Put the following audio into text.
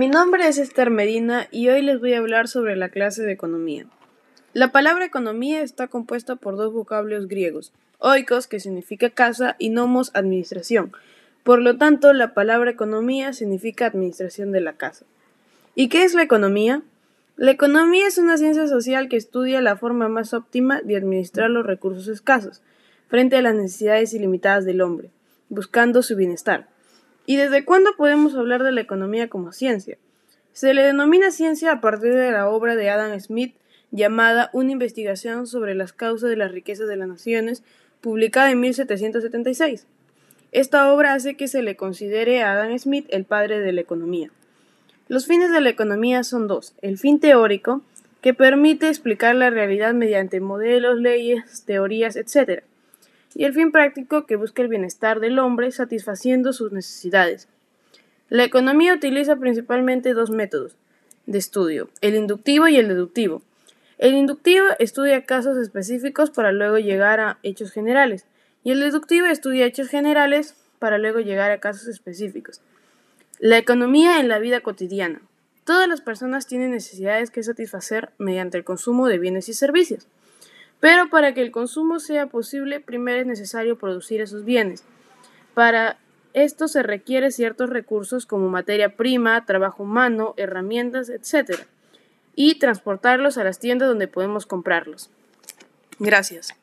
Mi nombre es Esther Medina y hoy les voy a hablar sobre la clase de economía. La palabra economía está compuesta por dos vocablos griegos, oikos, que significa casa, y nomos, administración. Por lo tanto, la palabra economía significa administración de la casa. ¿Y qué es la economía? La economía es una ciencia social que estudia la forma más óptima de administrar los recursos escasos frente a las necesidades ilimitadas del hombre, buscando su bienestar. ¿Y desde cuándo podemos hablar de la economía como ciencia? Se le denomina ciencia a partir de la obra de Adam Smith llamada Una investigación sobre las causas de las riquezas de las naciones, publicada en 1776. Esta obra hace que se le considere a Adam Smith el padre de la economía. Los fines de la economía son dos. El fin teórico, que permite explicar la realidad mediante modelos, leyes, teorías, etc y el fin práctico que busca el bienestar del hombre satisfaciendo sus necesidades. La economía utiliza principalmente dos métodos de estudio, el inductivo y el deductivo. El inductivo estudia casos específicos para luego llegar a hechos generales, y el deductivo estudia hechos generales para luego llegar a casos específicos. La economía en la vida cotidiana. Todas las personas tienen necesidades que satisfacer mediante el consumo de bienes y servicios. Pero para que el consumo sea posible, primero es necesario producir esos bienes. Para esto se requiere ciertos recursos como materia prima, trabajo humano, herramientas, etc. Y transportarlos a las tiendas donde podemos comprarlos. Gracias.